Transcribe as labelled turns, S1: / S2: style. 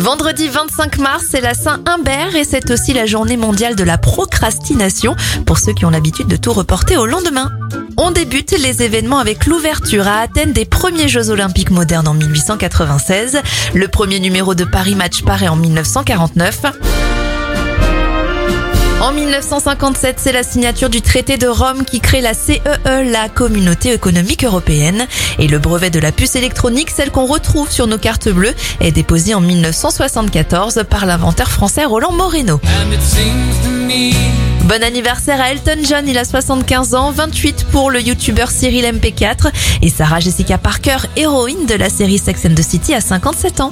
S1: Vendredi 25 mars, c'est la Saint-Humbert et c'est aussi la journée mondiale de la procrastination pour ceux qui ont l'habitude de tout reporter au lendemain. On débute les événements avec l'ouverture à Athènes des premiers Jeux olympiques modernes en 1896. Le premier numéro de Paris Match paraît en 1949. En 1957, c'est la signature du traité de Rome qui crée la CEE, e, la Communauté économique européenne. Et le brevet de la puce électronique, celle qu'on retrouve sur nos cartes bleues, est déposé en 1974 par l'inventeur français Roland Moreno. Bon anniversaire à Elton John, il a 75 ans, 28 pour le youtubeur Cyril MP4 et Sarah Jessica Parker, héroïne de la série Sex and the City, à 57 ans.